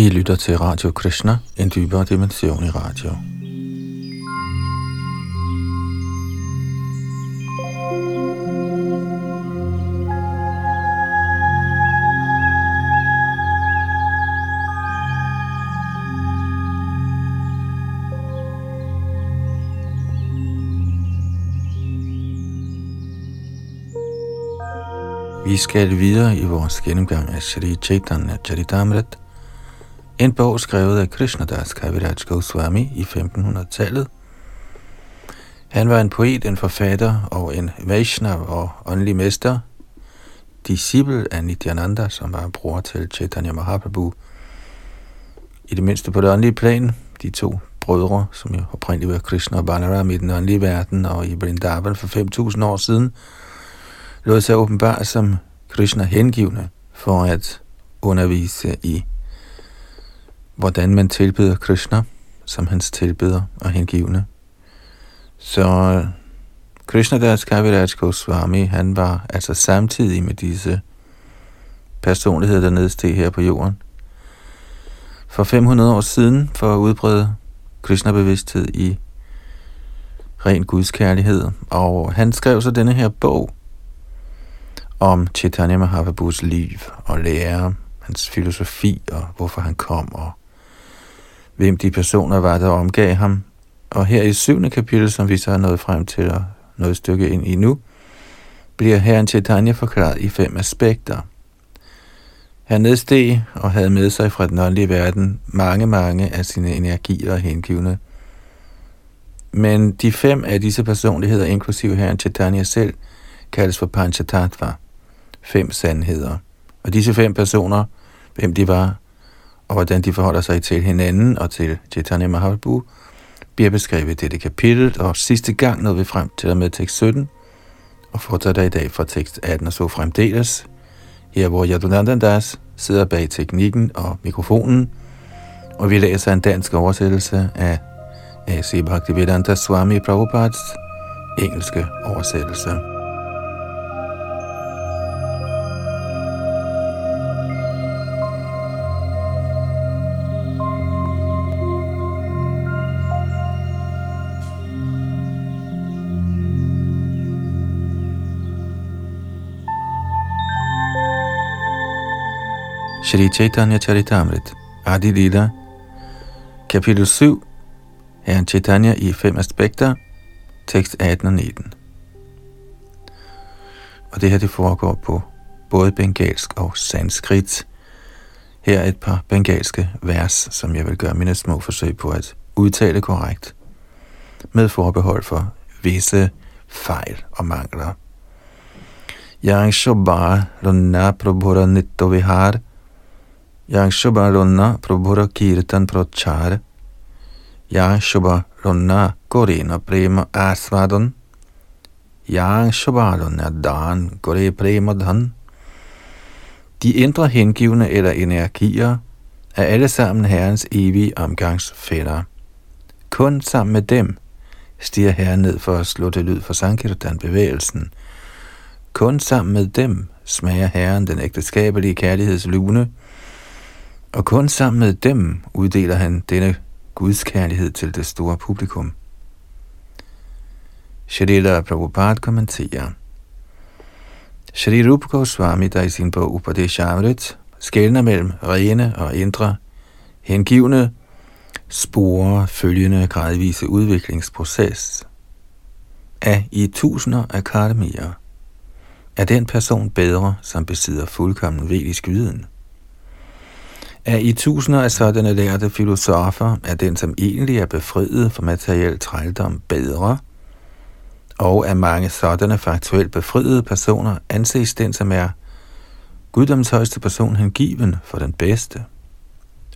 I lytter til Radio Krishna, en dybere dimension i radio. Vi skal videre i vores gennemgang af Sri Chaitanya Charitamrita, en bog skrevet af Krishnadas Kaviraj Goswami i 1500-tallet. Han var en poet, en forfatter og en Vaishnav og åndelig mester, disciple af Nityananda, som var bror til Chaitanya Mahaprabhu. I det mindste på det åndelige plan, de to brødre, som jo oprindeligt var Krishna og Balaram i den åndelige verden og i Vrindavan for 5.000 år siden, lod sig åbenbart som Krishna hengivne for at undervise i hvordan man tilbeder Krishna som hans tilbeder og hengivne. Så Krishna Das Kaviraj Goswami, han var altså samtidig med disse personligheder, der nedsteg her på jorden. For 500 år siden for at udbrede Krishna-bevidsthed i ren gudskærlighed. Og han skrev så denne her bog om Chaitanya Mahaprabhus liv og lære, hans filosofi og hvorfor han kom og hvem de personer var, der omgav ham. Og her i syvende kapitel, som vi så er nået frem til og noget stykke ind i nu, bliver herren Chaitanya forklaret i fem aspekter. Han nedsteg og havde med sig fra den åndelige verden mange, mange af sine energier og hengivne. Men de fem af disse personligheder, inklusive herren Chaitanya selv, kaldes for Panchatattva, fem sandheder. Og disse fem personer, hvem de var, og hvordan de forholder sig til hinanden og til Chaitanya Mahaprabhu, bliver beskrevet i dette kapitel, og sidste gang nåede vi frem til og med tekst 17, og fortsætter i dag fra tekst 18 og så fremdeles, her hvor Yadunandandas sidder bag teknikken og mikrofonen, og vi læser en dansk oversættelse af A.C. Bhaktivedanta Swami Prabhupads engelske oversættelse. Shri Chaitanya Charitamrit, Adi Lila, kapitel 7, Herren Chaitanya i fem aspekter, tekst 18 og 19. Og det her det foregår på både bengalsk og sanskrit. Her er et par bengalske vers, som jeg vil gøre mine små forsøg på at udtale korrekt, med forbehold for visse fejl og mangler. Yang Shobha Lonna Prabhura Nitto Vihar – yang Shubha Ronna Prabhura Kirtan Prochar. yang Shubha Ronna Prema Asvadan. yang Shubha Dan Gore Prema Dhan. De indre hengivne eller energier er alle sammen Herrens evige omgangsfælder. Kun sammen med dem stiger Herren ned for at slå det lyd for Sankirtan-bevægelsen. Kun sammen med dem smager Herren den ægteskabelige kærlighedslune, og kun sammen med dem uddeler han denne gudskærlighed til det store publikum. Shrila Prabhupada kommenterer. Shri Rupa Goswami, der i sin bog Upadeshamrit skældner mellem rene og indre, hengivne, sporer følgende gradvise udviklingsproces af i tusinder af akademier er den person bedre, som besidder fuldkommen vedisk viden at i tusinder af sådanne lærte filosofer er den, som egentlig er befriet fra materiel trældom, bedre, og af mange sådanne faktuelt befriede personer anses den, som er guddoms højeste person hengiven for den bedste.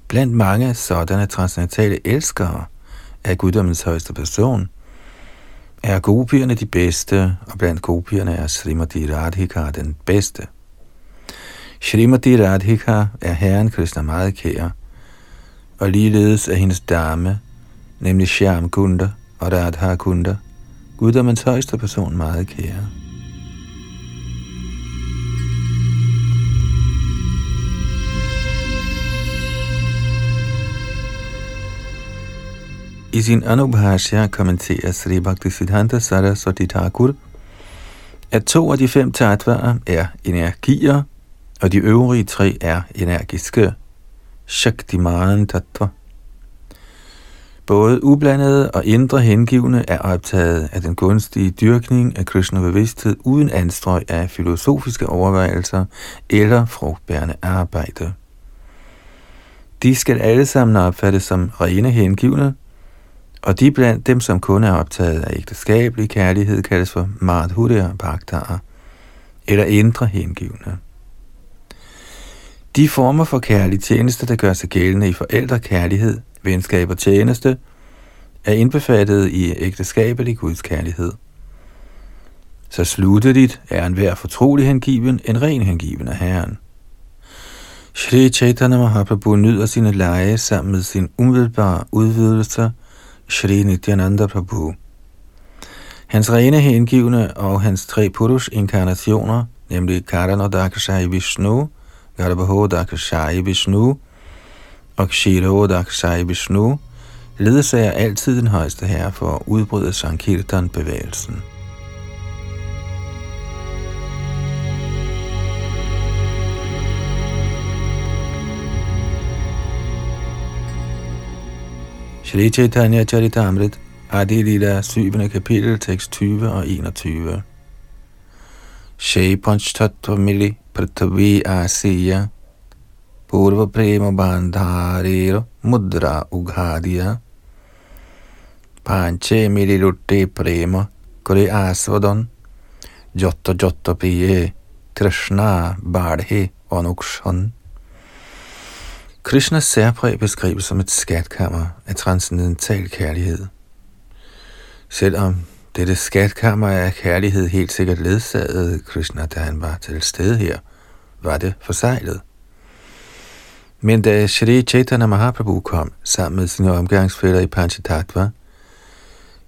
Blandt mange sådanne transcendentale elskere af guddommens højeste person, er gopierne de bedste, og blandt gopierne er Srimati Radhika den bedste. Shrimati Radhika er herren Krishna meget kær, og ligeledes er hendes dame, nemlig Shyam Kunda og Radha Kunda, guddommens højeste person meget kære. I sin Anubhashya kommenterer Sri Bhaktisiddhanta Saraswati Thakur, at to af de fem tattvaer er energier, og de øvrige tre er energiske Shaktiman Tattva. Både ublandede og indre hengivne er optaget af den gunstige dyrkning af Krishna bevidsthed uden anstrøg af filosofiske overvejelser eller frugtbærende arbejde. De skal alle sammen opfattes som rene hengivne, og de blandt dem, som kun er optaget af ægteskabelig kærlighed, kaldes for Madhurya Bhaktar, eller indre hengivne. De former for kærlig tjeneste, der gør sig gældende i forældrekærlighed, venskab og tjeneste, er indbefattet i ægteskabelig Guds kærlighed. Så slutteligt er en hver fortrolig hengiven en ren hengiven af Herren. Shri Chaitanya Mahaprabhu nyder sine lege sammen med sin umiddelbare udvidelse, Shri Nityananda Prabhu. Hans rene hengivne og hans tre Purush inkarnationer, nemlig Karan og Dakshai Vishnu, Garbhodakashai Vishnu og Kshirodakashai Vishnu, ledsager altid den højeste herre for at udbryde Sankirtan-bevægelsen. Shri Chaitanya Charitamrit, Adi Lila, 7. kapitel, tekst 20 og 21. Shri Panchtattva Mili prithvi Asiya Purva Prema Bandharero Mudra Ughadiya Panche Mili Lutte Prema Kore Asvadon Jotta Jotta Priye Krishna badhe Anukshan Krishnas særpræg beskrives som et skatkammer af transcendental kærlighed. Selvom dette skatkammer af kærlighed helt sikkert ledsagede Krishna, da han var til stede her, var det forsejlet. Men da Shri Chaitanya Mahaprabhu kom sammen med sine omgangsfælder i Panchatattva,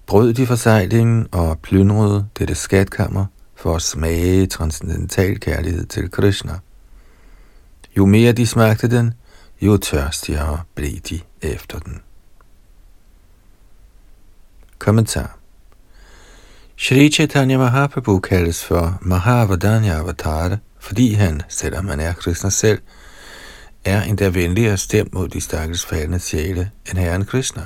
brød de forsejlingen og plyndrede dette skatkammer for at smage transcendental kærlighed til Krishna. Jo mere de smagte den, jo tørstigere blev de efter den. Kommentar Shri Chaitanya Mahaprabhu kaldes for Mahavadanya Avatar, fordi han, selvom han er Krishna selv, er endda venligere stemt mod de stakkels faldende sjæle end Herren Krishna.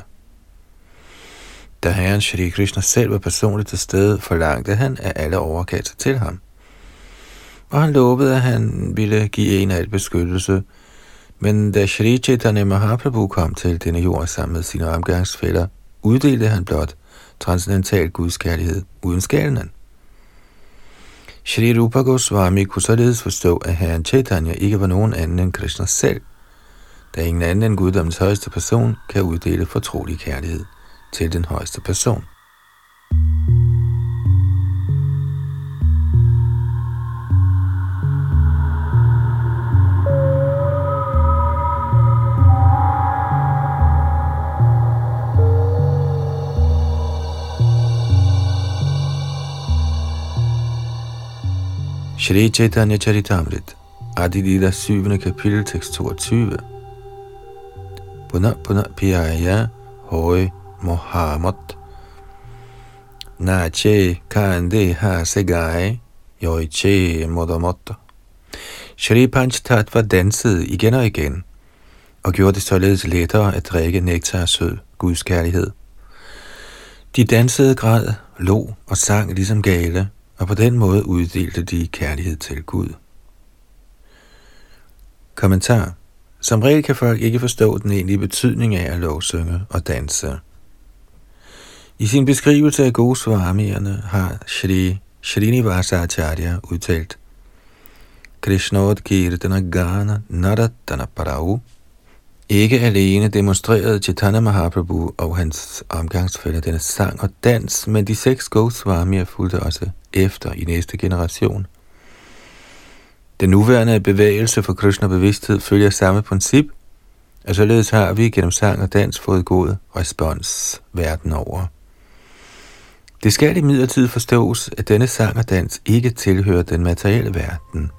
Da Herren Shri Krishna selv var personligt til stede, forlangte han, at alle overgav sig til ham. Og han lovede, at han ville give en af alt beskyttelse, men da Shri Chaitanya Mahaprabhu kom til denne jord sammen med sine omgangsfælder, uddelte han blot transcendental gudskærlighed uden skælden. Shri Rupa Goswami kunne således forstå, at herren Chaitanya ikke var nogen anden end Krishna selv, da ingen anden end guddommens højeste person kan uddele fortrolig kærlighed til den højeste person. Shri Chaitanya Charitamrit, Adi 7. kapitel, tekst 22. Puna puna piyaya hoi mohamot. Nache kande ha segai yoiche modamot. Shri Panchtattva dansede igen og igen, og gjorde det således lettere at drikke nektar sød Guds kærlighed. De dansede græd, lå og sang ligesom gale, og på den måde uddelte de kærlighed til Gud. Kommentar. Som regel kan folk ikke forstå den egentlige betydning af at lovsynge og danse. I sin beskrivelse af gode har Shri Srinivasa Acharya udtalt Krishnod Kirtana Gana Naratana Parau ikke alene demonstrerede Chaitanya Mahaprabhu og hans omgangsfælder denne sang og dans, men de seks Goswamier fulgte også efter i næste generation. Den nuværende bevægelse for Krishna bevidsthed følger samme princip, og således har vi gennem sang og dans fået god respons verden over. Det skal i midlertid forstås, at denne sang og dans ikke tilhører den materielle verden.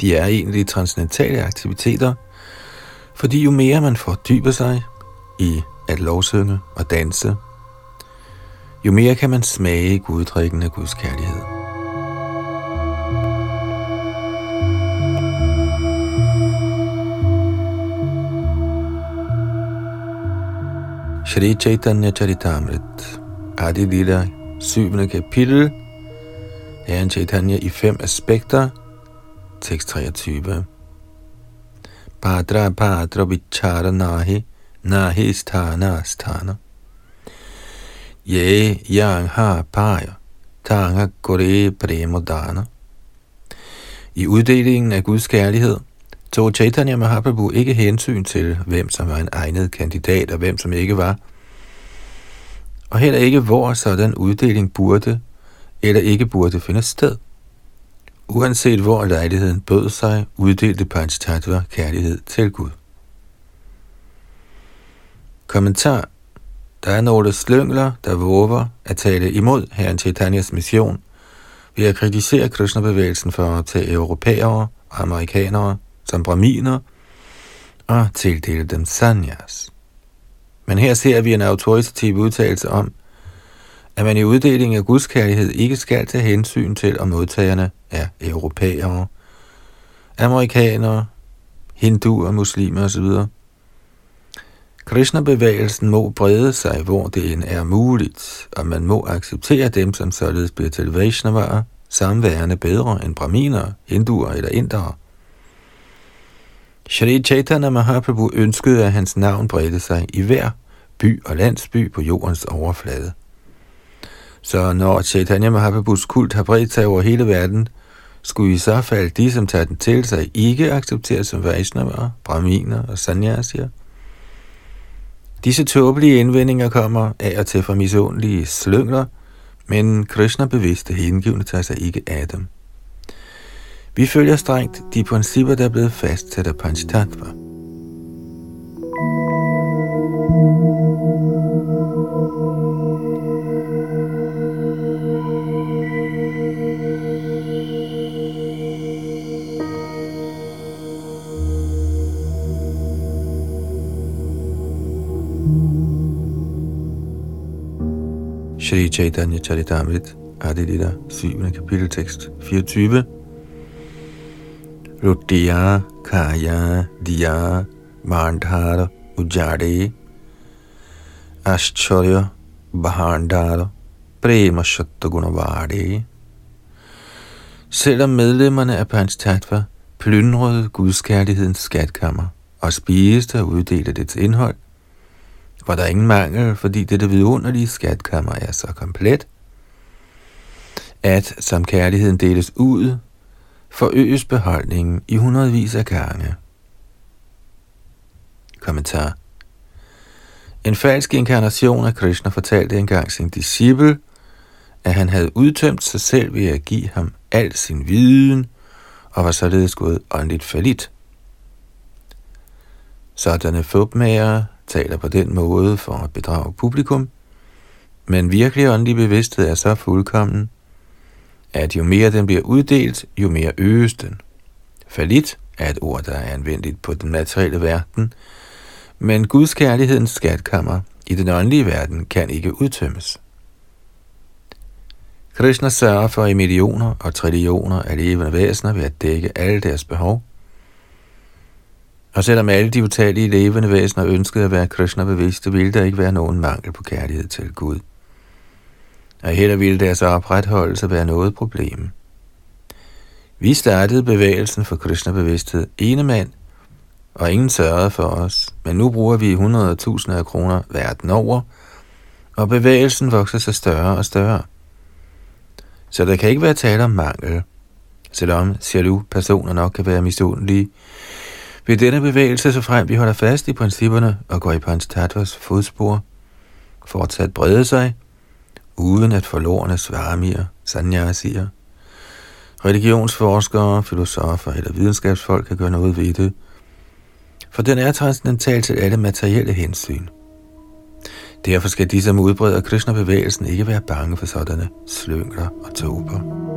De er egentlig transcendentale aktiviteter – fordi jo mere man fordyber sig i at lovsynge og danse, jo mere kan man smage guddrikken af Guds kærlighed. Shri Chaitanya Charitamrit Adi Lila 7. kapitel Herren Chaitanya i fem aspekter Tekst 23 Padra Padra Vichara Nahi Nahi Sthana Sthana Ye Yang Ha Paya Tanga Kore Premodana I uddelingen af Guds kærlighed tog Chaitanya Mahaprabhu ikke hensyn til, hvem som var en egnet kandidat og hvem som ikke var, og heller ikke hvor sådan uddeling burde eller ikke burde finde sted. Uanset hvor lejligheden bød sig, uddelte Panchtattva kærlighed til Gud. Kommentar. Der er nogle slyngler, der våger at tale imod herren Chaitanyas mission ved at kritisere Krishna-bevægelsen for at tage europæere og amerikanere som braminer og tildele dem sanyas. Men her ser vi en autoritativ udtalelse om, at man i uddelingen af gudskærlighed ikke skal tage hensyn til, om modtagerne er europæere, amerikanere, hinduer, muslimer osv. Krishna-bevægelsen må brede sig, hvor det end er muligt, og man må acceptere dem, som således bliver til Vaishnavaer, samværende bedre end braminer, hinduer eller indere. Shri Chaitanya Mahaprabhu ønskede, at hans navn bredte sig i hver by og landsby på jordens overflade. Så når Chaitanya Mahaprabhus kult har bredt sig over hele verden, skulle i så fald de, som tager den til sig, ikke accepteres som Vaishnava, Brahminer og sannyasier Disse tåbelige indvendinger kommer af og til fra misundelige slyngler, men Krishna bevidste hengivne tager sig ikke af dem. Vi følger strengt de principper, der er blevet fastsat af Panchtattva. Shri Chaitanya Charitamrit, Adilita, 7. kapiteltekst 24. Rudya Kaya Diya Mandhara Ujade Ascharya Bhandara Prema Gunavade Selvom medlemmerne af Panchtattva plyndrede gudskærlighedens skatkammer og spiste og uddelte dets indhold, var der ingen mangel, fordi dette vidunderlige skatkammer er så komplet, at som kærligheden deles ud, forøges beholdningen i hundredvis af gange. Kommentar En falsk inkarnation af Krishna fortalte engang sin disciple, at han havde udtømt sig selv ved at give ham al sin viden, og var således gået åndeligt falit. Sådanne fupmager taler på den måde for at bedrage publikum, men virkelig åndelig bevidsthed er så fuldkommen, at jo mere den bliver uddelt, jo mere øges den. Falit er et ord, der er anvendeligt på den materielle verden, men Guds kærlighedens skatkammer i den åndelige verden kan ikke udtømmes. Krishna sørger for i millioner og trillioner af levende væsener ved at dække alle deres behov. Og selvom alle de utallige levende væsener ønskede at være Krishna bevidste, ville der ikke være nogen mangel på kærlighed til Gud og heller ville deres opretholdelse være noget problem. Vi startede bevægelsen for Krishna-bevidsthed ene mand, og ingen sørgede for os, men nu bruger vi 100.000 af kroner verden over, og bevægelsen vokser sig større og større. Så der kan ikke være tale om mangel, selvom jaloux personer nok kan være misundelige. Ved denne bevægelse, så frem vi holder fast i principperne og går i Panchtattvas fodspor, fortsat brede sig, uden at forlorene svarmier, sanyasier, religionsforskere, filosofer eller videnskabsfolk kan gøre noget ved det, for den er transcendental til alle materielle hensyn. Derfor skal de, som udbreder Krishna-bevægelsen, ikke være bange for sådanne slyngler og tober.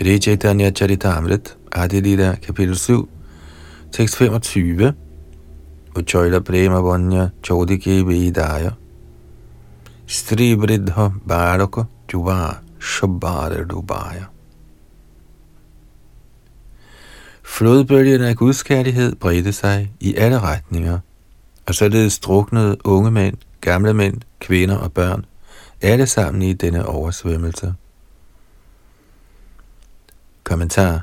Shri Chaitanya Charitamrit, Adilita, kapitel 7, tekst 25, Uchoila Prema Vanya Chodike Vedaya, Stri Vridha Baraka Juva Shabara Dubaya. Flodbølgerne af gudskærlighed bredte sig i alle retninger, og således druknede unge mænd, gamle mænd, kvinder og børn, alle sammen i denne oversvømmelse. Kommentar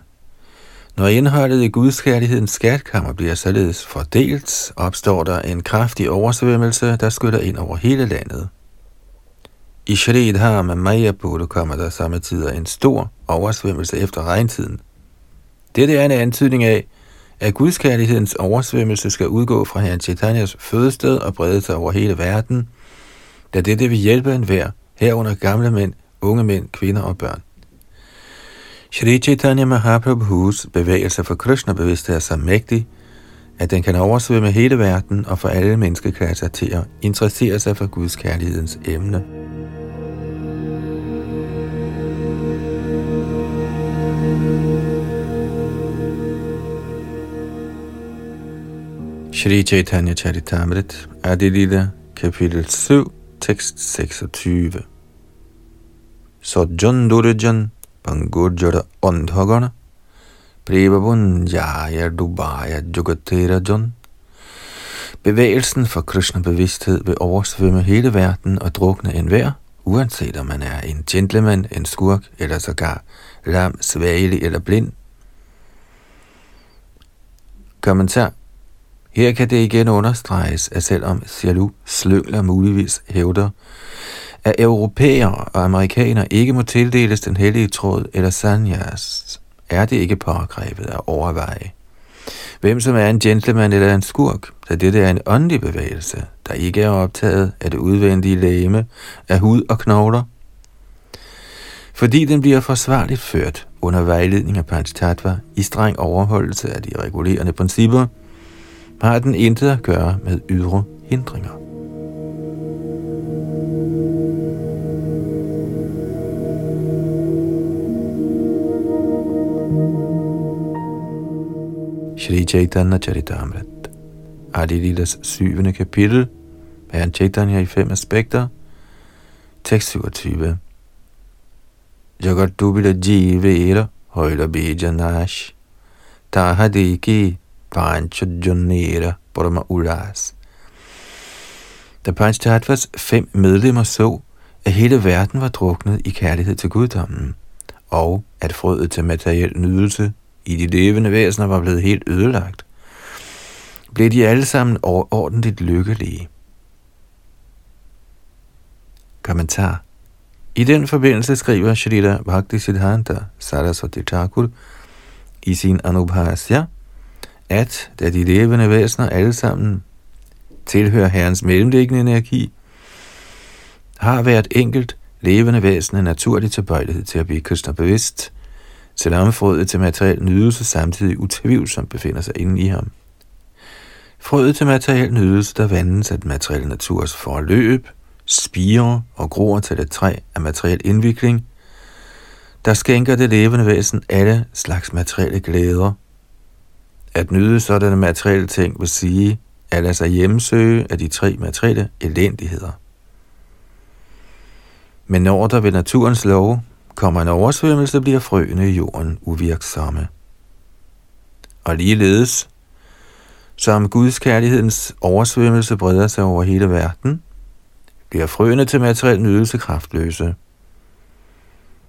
Når indholdet i gudskærlighedens skatkammer bliver således fordelt, opstår der en kraftig oversvømmelse, der skyller ind over hele landet. I Shridhar med Mayapur kommer der samtidig en stor oversvømmelse efter regntiden. Dette er en antydning af, at gudskærlighedens oversvømmelse skal udgå fra Herren Chaitanyas fødested og brede sig over hele verden, da dette vil hjælpe enhver, herunder gamle mænd, unge mænd, kvinder og børn. Shri Chaitanya Mahaprabhus bevægelse for Krishna-bevidsthed er så mægtig, at den kan oversvømme hele verden og få alle menneskeklasser til at interessere sig for Guds kærlighedens emne. Shri Chaitanya Charitamrit, Adilita, kapitel 7, tekst 26. Så John Durjan Pangurjara Andhagana Prevabunjaya Dubaya Jugaterajan Bevægelsen for Krishna bevidsthed vil oversvømme hele verden og drukne enhver, uanset om man er en gentleman, en skurk eller sågar lam, svagelig eller blind. Kommentar her kan det igen understreges, at selvom Sialu slyngler muligvis hævder, at europæer og amerikanere ikke må tildeles den hellige tråd eller sanyas, er det ikke pågrebet at overveje. Hvem som er en gentleman eller en skurk, da dette er en åndelig bevægelse, der ikke er optaget af det udvendige læme af hud og knogler. Fordi den bliver forsvarligt ført under vejledning af Panchtatva i streng overholdelse af de regulerende principper, har den intet at gøre med ydre hindringer. Shri Chaitanya Charitamrit Adilidas 7. kapitel Herren Chaitanya i fem aspekter Tekst 27 Jagat dubila jivera højla bija nash Tahadiki Panchajonera Brahma Ulas. Da Panchtattvas fem medlemmer så, at hele verden var druknet i kærlighed til guddommen, og at frøet til materiel nydelse i de levende væsener var blevet helt ødelagt, blev de alle sammen overordentligt lykkelige. Kommentar I den forbindelse skriver Shrita Bhaktisiddhanta Saraswati Thakur i sin Anubhasya, at da de levende væsener alle sammen tilhører Herrens mellemliggende energi, har hvert enkelt levende væsen en naturlig tilbøjelighed til at blive Krishna bevidst, selvom frøet til materiel nydelse samtidig utvivlsomt befinder sig inde i ham. Frøet til materiel nydelse, der vandes af den materielle naturs forløb, spirer og gror til et træ af materiel indvikling, der skænker det levende væsen alle slags materielle glæder – at nyde sådanne materielle ting vil sige at lade sig hjemsøge af de tre materielle elendigheder. Men når der ved naturens lov kommer en oversvømmelse, bliver frøene i jorden uvirksomme. Og ligeledes, som Guds kærlighedens oversvømmelse breder sig over hele verden, bliver frøene til materiel nydelse kraftløse.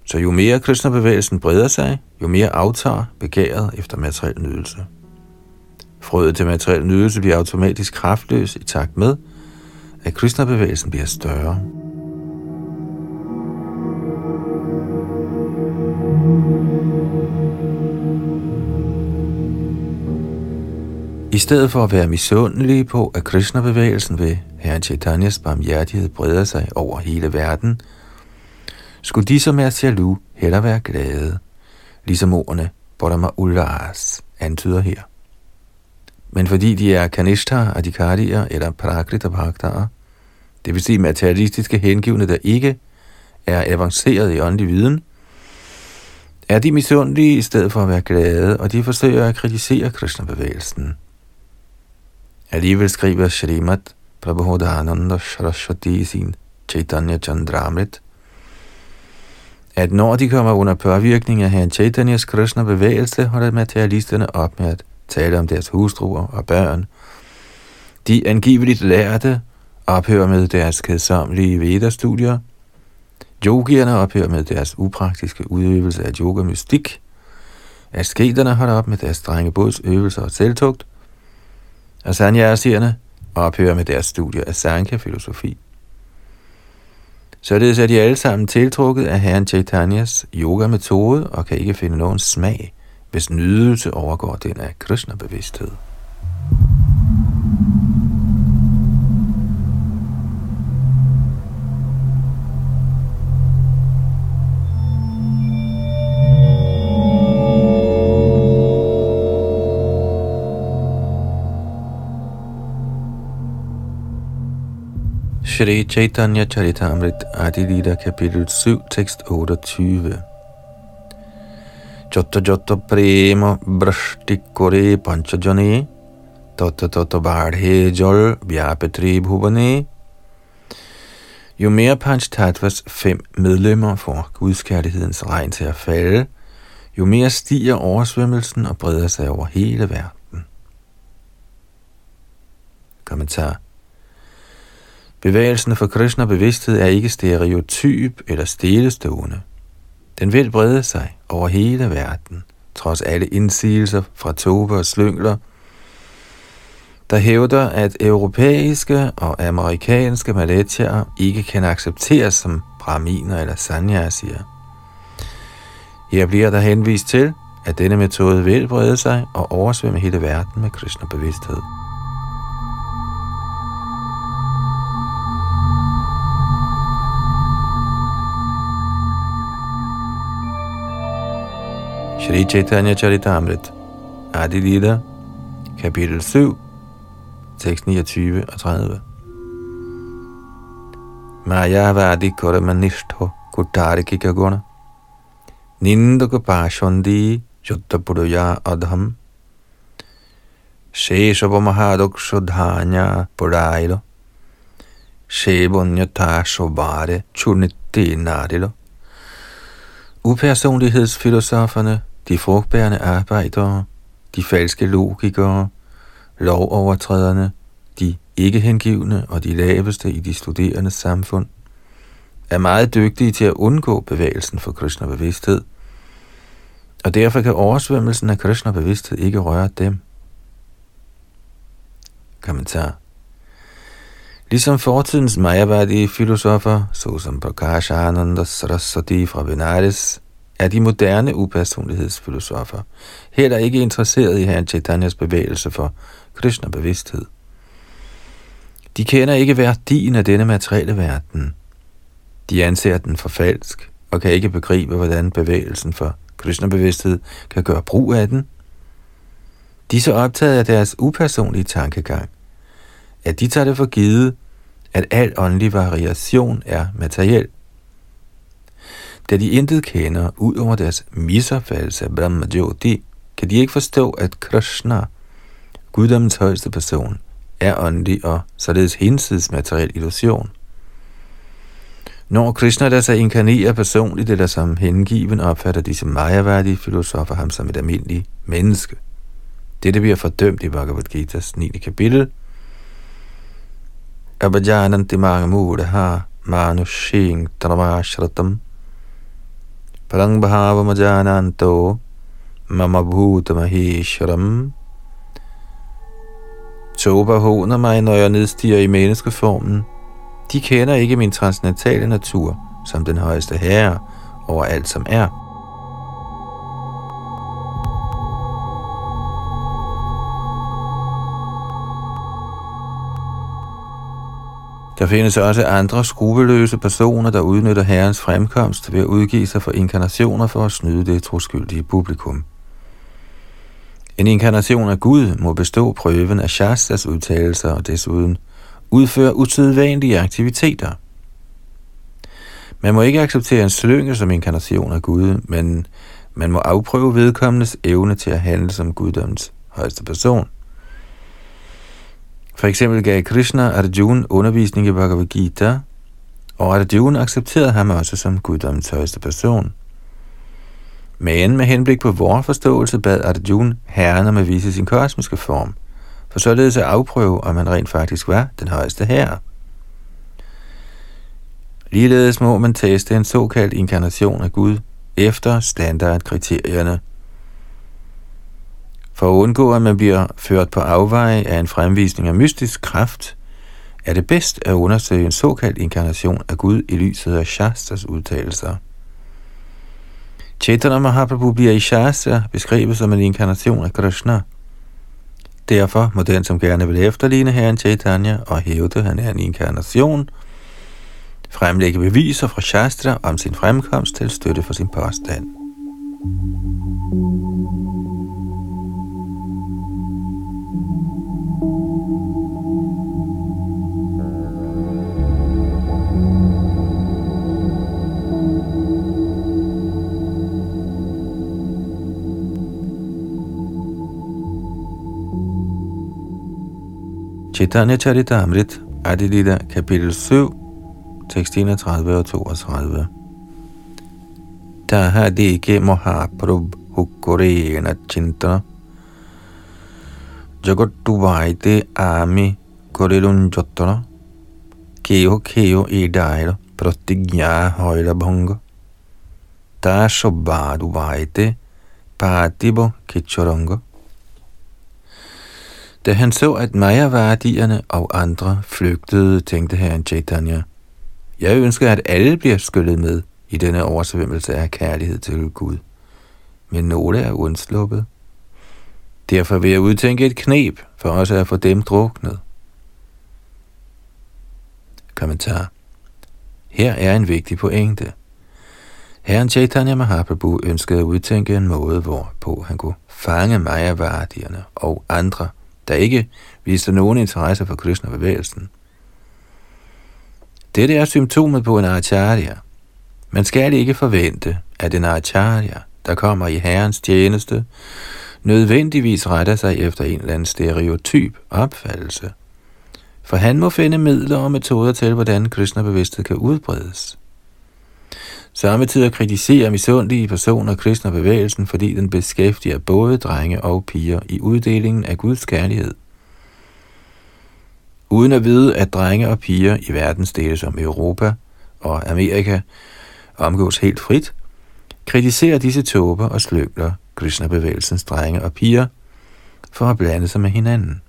Så jo mere Krishna-bevægelsen breder sig, jo mere aftager begæret efter materiel nydelse. Frøet til materiel nydelse bliver automatisk kraftløs i takt med, at Krishna-bevægelsen bliver større. I stedet for at være misundelige på, at Krishna-bevægelsen ved Herren Chaitanyas barmhjertighed breder sig over hele verden, skulle de, som er jaloux, hellere være glade, ligesom ordene Bodhama Ullas antyder her. Men fordi de er kanishtar, adikarier eller prakrita bhaktar, det vil sige materialistiske hengivne, der ikke er avanceret i åndelig viden, er de misundelige i stedet for at være glade, og de forsøger at kritisere Krishna-bevægelsen. Alligevel skriver Shrimat Prabhupada Saraswati i sin Chaitanya Chandramrit, at når de kommer under påvirkning af Herren Chaitanyas Krishna bevægelse, holder materialisterne op med at tale om deres hustruer og børn. De angiveligt lærte ophører med deres kedsomlige Veda-studier. Yogierne ophører med deres upraktiske udøvelse af yoga-mystik. Asketerne holder op med deres strenge bådsøvelser og selvtugt. Og sanyasierne ophører med deres studie af Sankhya-filosofi. Således er de alle sammen tiltrukket af Herren Chaitanyas yoga-metode og kan ikke finde nogen smag, hvis nydelse overgår den af Krishna-bevidsthed. Shri Chaitanya Charitamrit Adilita kapitel 7, tekst 28. Jotta jotta prema brashti kore panchajane Totta totta bardhe jol vyapetri bhuvane Jo mere Panchtattvas fem medlemmer får gudskærlighedens regn til at falde, jo mere stiger oversvømmelsen og breder sig over hele verden. Kommentar Bevægelsen for Krishna bevidsthed er ikke stereotyp eller stillestående. Den vil brede sig over hele verden, trods alle indsigelser fra tobe og slyngler, der hævder, at europæiske og amerikanske maletjer ikke kan accepteres som brahminer eller sanyasier. Her bliver der henvist til, at denne metode vil brede sig og oversvømme hele verden med Krishna-bevidsthed. Shri Chaitanya Charitamrit, Adi kapitel 7, tekst 29 og 30. Mayavadi Koramanishto Kutarikika Guna Nindaka Pashondi Yuttapuruya Adham. Sheshava Mahadoksha Dhanya Purailo Shebonyata Shobare Chunitti Narilo Upersonlighedsfilosoferne de frugtbærende arbejdere, de falske logikere, lovovertræderne, de ikke hengivne og de laveste i de studerendes samfund, er meget dygtige til at undgå bevægelsen for Krishna-bevidsthed, og derfor kan oversvømmelsen af Krishna-bevidsthed ikke røre dem. Kommentar Ligesom fortidens majavadige filosofer, såsom Prakash Ananda Saraswati fra Benares, er de moderne upersonlighedsfilosofer heller ikke interesseret i Herren Chaitanyas bevægelse for Krishna-bevidsthed. De kender ikke værdien af denne materielle verden. De anser den for falsk og kan ikke begribe, hvordan bevægelsen for Krishna-bevidsthed kan gøre brug af den. De er så optaget af deres upersonlige tankegang, at de tager det for givet, at al åndelig variation er materiel da de intet kender ud over deres misopfattelse af Brahma Jyoti, kan de ikke forstå, at Krishna, guddommens højeste person, er åndelig og således hinsides materiel illusion. Når Krishna der sig inkarnerer personligt eller som hengiven, opfatter disse majaværdige filosofer ham som et almindeligt menneske. Dette bliver fordømt i Bhagavad Gita's 9. kapitel. Abhajananti mange mudaha manushing dharmashratam Parang भावमजानान्तो मम bhuta maheshwaram. Toba håner mig, når jeg nedstiger i menneskeformen. De kender ikke min transcendentale natur som den højeste herre over alt som er. Der findes også andre skrupelløse personer, der udnytter herrens fremkomst ved at udgive sig for inkarnationer for at snyde det troskyldige publikum. En inkarnation af Gud må bestå prøven af Shastas udtalelser og desuden udføre usædvanlige aktiviteter. Man må ikke acceptere en slynge som inkarnation af Gud, men Man må afprøve vedkommendes evne til at handle som guddommens højeste person. For eksempel gav Krishna Arjuna undervisning i Bhagavad Gita, og Arjuna accepterede ham også som guddommens højeste person. Men med henblik på vores forståelse bad Arjuna herren om at vise sin kosmiske form, for således at afprøve, om han rent faktisk var den højeste herre. Ligeledes må man teste en såkaldt inkarnation af Gud efter standardkriterierne. For at undgå, at man bliver ført på afveje af en fremvisning af mystisk kraft, er det bedst at undersøge en såkaldt inkarnation af Gud i lyset af Shastras udtalelser. Chaitanya Mahaprabhu bliver i Shastra beskrevet som en inkarnation af Krishna. Derfor må den, som gerne vil efterligne herren Chaitanya og hævde, at han er en inkarnation, fremlægge beviser fra Shastra om sin fremkomst til støtte for sin påstand. Chaitanya Charitamrit, Adilita, kapitel 7, tekst 31 og 32. Tahadike Mahaprabhu Korena Chintana Jagattuvaite Ami Korelun Jottana Keo Keo Edaira Pratigya Højla Bhanga Da Shobadu Vaite Patibo Kichoranga Da han så, at Mayavadierne og andre flygtede, tænkte herren Chaitanya, jeg ønsker, at alle bliver skyllet med i denne oversvømmelse af kærlighed til Gud. Men nogle er undsluppet. Derfor vil jeg udtænke et knep for også at få dem druknet. Kommentar. Her er en vigtig pointe. Herren Chaitanya Mahaprabhu ønskede at udtænke en måde, hvorpå han kunne fange Mayavardierne og andre, der ikke viste nogen interesse for Krishna-bevægelsen. Dette er symptomet på en acharya. Man skal ikke forvente, at en acharya, der kommer i herrens tjeneste, nødvendigvis retter sig efter en eller anden stereotyp opfattelse. For han må finde midler og metoder til, hvordan Krishna-bevidsthed kan udbredes. Samtidig kritiserer misundelige personer kristne bevægelsen, fordi den beskæftiger både drenge og piger i uddelingen af Guds kærlighed – uden at vide, at drenge og piger i verdensdele som Europa og Amerika omgås helt frit, kritiserer disse tåber og slyngler Krishna-bevægelsens drenge og piger for at blande sig med hinanden.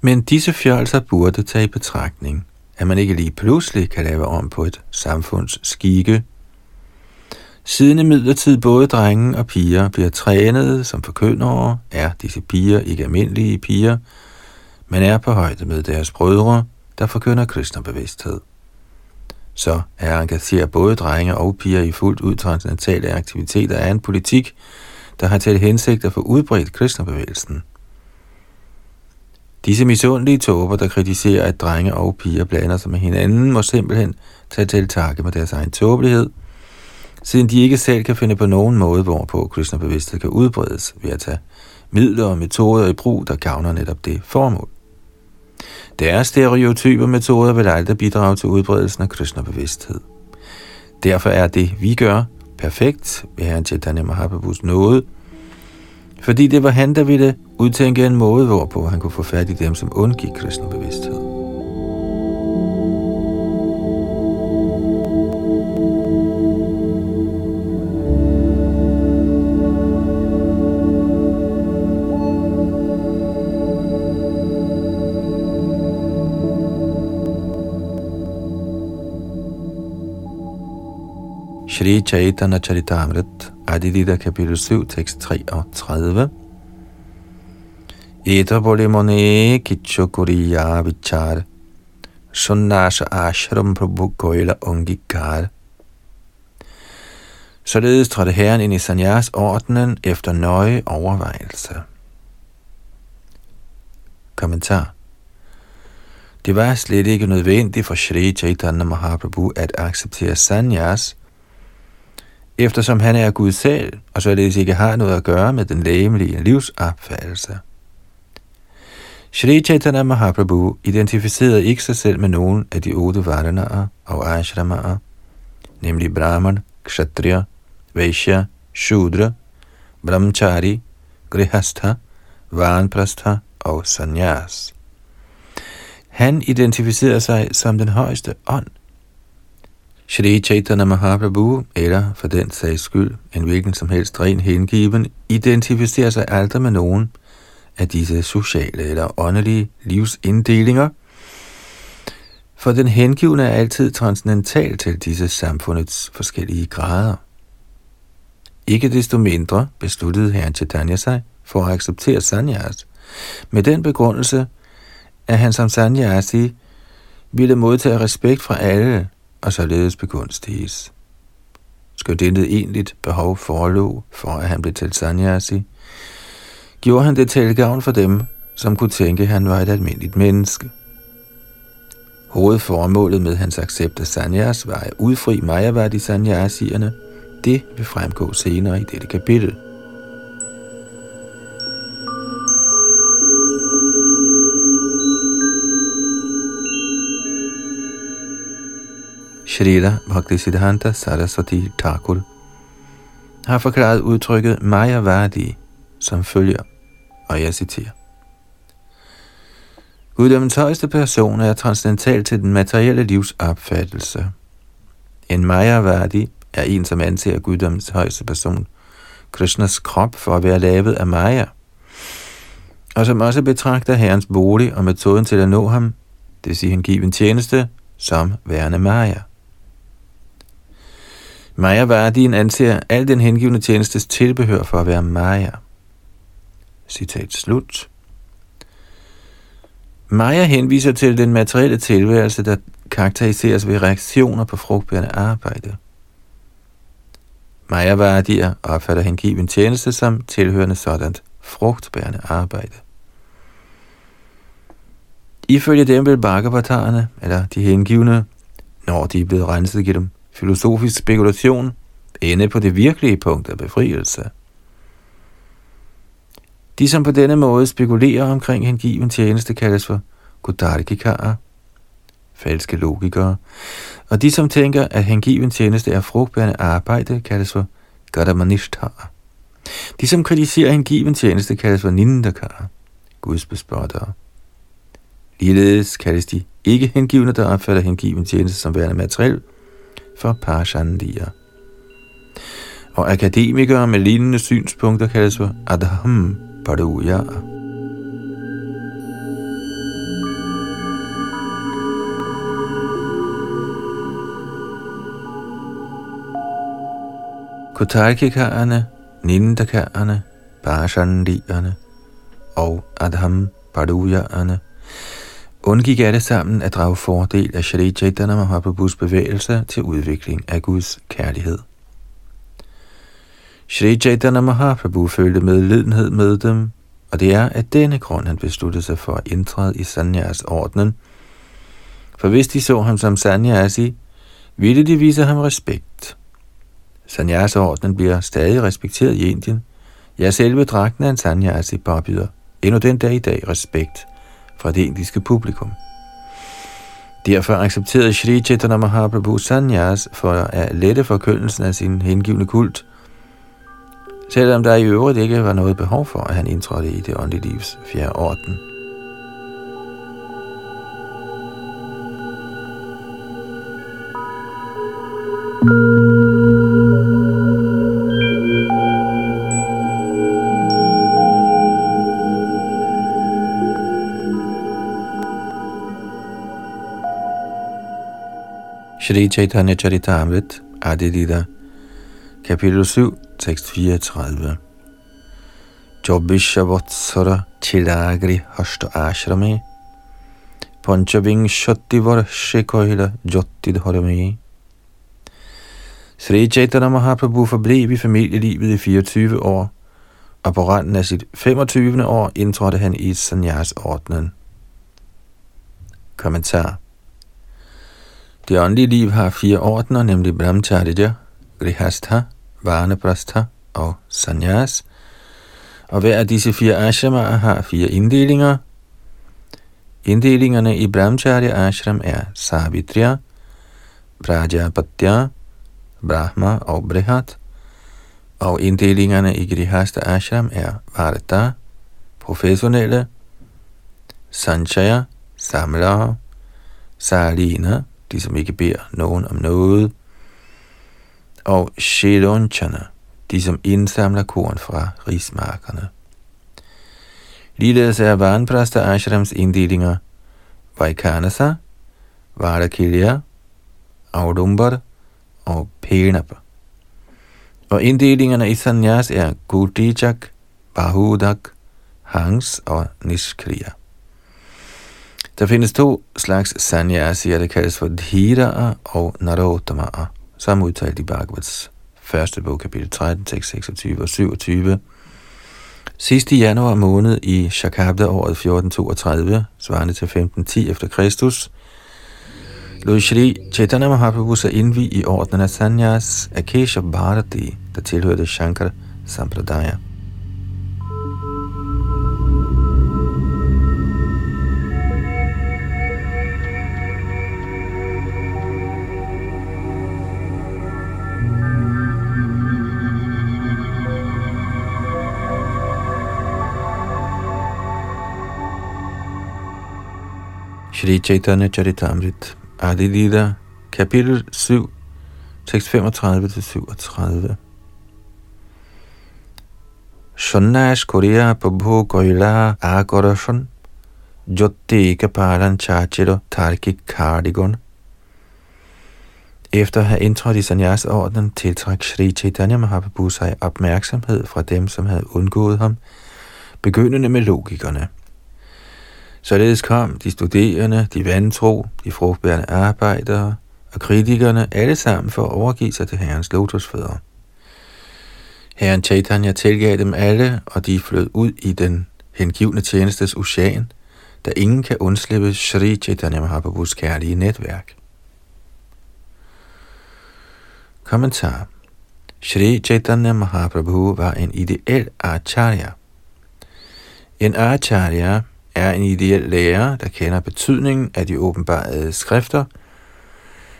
Men disse fjolser burde tage i betragtning, at man ikke lige pludselig kan lave om på et samfunds skikke. Siden imidlertid både drenge og piger bliver trænet som forkyndere, er disse piger ikke almindelige piger, men er på højde med deres brødre, der forkynder kristnebevidsthed. Så er engageret både drenge og piger i fuldt ud transcendentale aktiviteter af en politik, der har til hensigt at få udbredt kristnebevægelsen. Disse misundelige tåber, der kritiserer, at drenge og piger blander sig med hinanden, må simpelthen tage til takke med deres egen tåbelighed, siden de ikke selv kan finde på nogen måde, hvorpå kristnebevidsthed kan udbredes ved at tage midler og metoder i brug, der gavner netop det formål. Deres stereotype metoder vil aldrig bidrage til udbredelsen af Krishna-bevidsthed. Derfor er det, vi gør, perfekt ved Herren Chaitanya Mahaprabhus nåde, fordi det var han, der ville udtænke en måde, hvorpå han kunne få fat i dem, som undgik kristen bevidsthed. Shri Chaitanya Charitamrit, Adilita kapitel 7, tekst 33. Eta bolimone kichokuriya vichar, sunnasa ashram prabhu goila ungikar. Således trådte herren ind i Sanyas ordenen efter nøje overvejelse. Kommentar Det var slet ikke nødvendigt for Shri Chaitanya Mahaprabhu at acceptere sanyas, eftersom han er Gud selv, og således ikke har noget at gøre med den lægemelige livsopfattelse. Shri Chaitanya Mahaprabhu identificerede ikke sig selv med nogen af de otte varanaer og ashramaer, nemlig Brahman, Kshatriya, Vaishya, Shudra, Brahmachari, Grihastha, Vanprastha og Sanyas. Han identificerede sig som den højeste ånd. Shri Chaitanya Mahaprabhu, eller for den sags skyld, en hvilken som helst ren hengiven, identificerer sig aldrig med nogen af disse sociale eller åndelige livsinddelinger, for den hengivne er altid transcendental til disse samfundets forskellige grader. Ikke desto mindre besluttede herren Chaitanya sig for at acceptere sanyas, med den begrundelse, at han som sanyasi ville modtage respekt fra alle og således begunstiges. Skal dette egentligt behov forelå for, at han blev til sanyasi, gjorde han det til gavn for dem, som kunne tænke, at han var et almindeligt menneske. Hovedformålet med hans accept af sanyas var at udfri Majavadi sanyasierne. Det vil fremgå senere i dette kapitel. Shrita Bhaktisiddhanta Saraswati Thakur har forklaret udtrykket Mayavadi som følger, og jeg citerer. Guddommens højeste person er transcendental til den materielle livs opfattelse. En Mayavadi er en, som anser guddommens højeste person, Krishnas krop, for at være lavet af Maya, og som også betragter herrens bolig og metoden til at nå ham, det vil sige hengiven tjeneste, som værende Maya. Mayavadien anser al den hengivne tjenestes tilbehør for at være Maya. Citat slut. Maya henviser til den materielle tilværelse, der karakteriseres ved reaktioner på frugtbærende arbejde. Mayavadier opfatter hengiven tjeneste som tilhørende sådant frugtbærende arbejde. Ifølge dem vil Bhagavatarerne, eller de hengivne, når de er blevet renset gennem filosofisk spekulation, ende på det virkelige punkt af befrielse. De, som på denne måde spekulerer omkring hengiven tjeneste, kaldes for Godarkikarer, falske logikere, og de, som tænker, at hengiven tjeneste er frugtbærende arbejde, kaldes for Gadamanishtar. De, som kritiserer hengiven tjeneste, kaldes for Nindakar, Guds bespottere. Ligeledes kaldes de ikke hengivne, der opfatter hengiven tjeneste som værende materiel, for Parshandiya. Og akademikere med lignende synspunkter kaldes for Adham Paduya. Kotarkikarerne, Nindakarerne, Parshandierne og Adham Padujaerne undgik alle sammen at drage fordel af Shri Chaitanya Mahaprabhus bevægelse til udvikling af Guds kærlighed. Shri Chaitanya Mahaprabhu følte medlidenhed med dem, og det er af denne grund, han besluttede sig for at indtræde i Sanyas-ordnen. For hvis de så ham som Sanyasi, ville de vise ham respekt. Sanyas-ordnen bliver stadig respekteret i Indien. Ja, selve dragten af en Sanyasi påbyder endnu den dag i dag respekt fra det indiske publikum. Derfor accepterede Sri Chaitanya Mahaprabhu sanyas for at lette forkyndelsen af sin hengivne kult, selvom der i øvrigt ikke var noget behov for, at han indtrådte i det åndelige livs fjerde orden. Shri Chaitanya Charitamrit, Adilita, kapitel 7, tekst 34. Jobisha Vatsara Chilagri Hashta Ashrame Panchabing Shatti Varshe Koila Jotti Dharame Sri Chaitanya Mahaprabhu forblev i familielivet i 24 år, og på randen af sit 25. år indtrådte han i sanyas-ordnen. Kommentar det åndelige liv har fire ordner, nemlig Brahmacharya, Grihastha, Vanaprastha og Sanyas, og hver af disse fire ashramaer har fire inddelinger. Inddelingerne i Brahmacharya ashram er Savitriya, Prajapatya, Brahma og Brihat, og inddelingerne i Grihastha ashram er Varta, professionelle, Sanchaya, Samla, Salina, de som ikke beder nogen om noget, og Shedonchana, de som indsamler korn fra rismarkerne. Ligeledes er Vanprasta Ashrams inddelinger Vaikanasa, Vardakilya, Audumbar og Penapa. Og inddelingerne i Sanyas er Gudijak, Bahudak, Hangs og Nishkriya. Der findes to slags sanyasier, der kaldes for dhiraer og narottamaer, som udtalt i Bhagavats første bog, kapitel 13, tekst 26 og 27. Sidst i januar måned i Shakabda året 1432, svarende til 1510 efter Kristus, lod Shri Chaitanya Mahaprabhu sig indvi i ordenen af Sanyas Akesha Bharati, der tilhørte Shankar Sampradaya. Shri Chaitanya Charitamrit, Adi Lila, kapitel 7, tekst 35-37. Shonnash Korea Prabhu Koila Agorashon, Jotti Kapalan Chachiro Tarkik Kardigon. Efter at have indtrådt i sanyas-ordenen, tiltræk Sri Chaitanya Mahaprabhu sig opmærksomhed fra dem, som havde undgået ham, begyndende med logikerne. Således kom de studerende, de vantro, de frugtbærende arbejdere og kritikerne alle sammen for at overgive sig til herrens lotusfødder. Herren Chaitanya tilgav dem alle, og de flød ud i den hengivne tjenestes ocean, da ingen kan undslippe Sri Chaitanya Mahaprabhus kærlige netværk. Kommentar Sri Chaitanya Mahaprabhu var en ideel acharya. En acharya er en ideel lærer, der kender betydningen af de åbenbarede skrifter,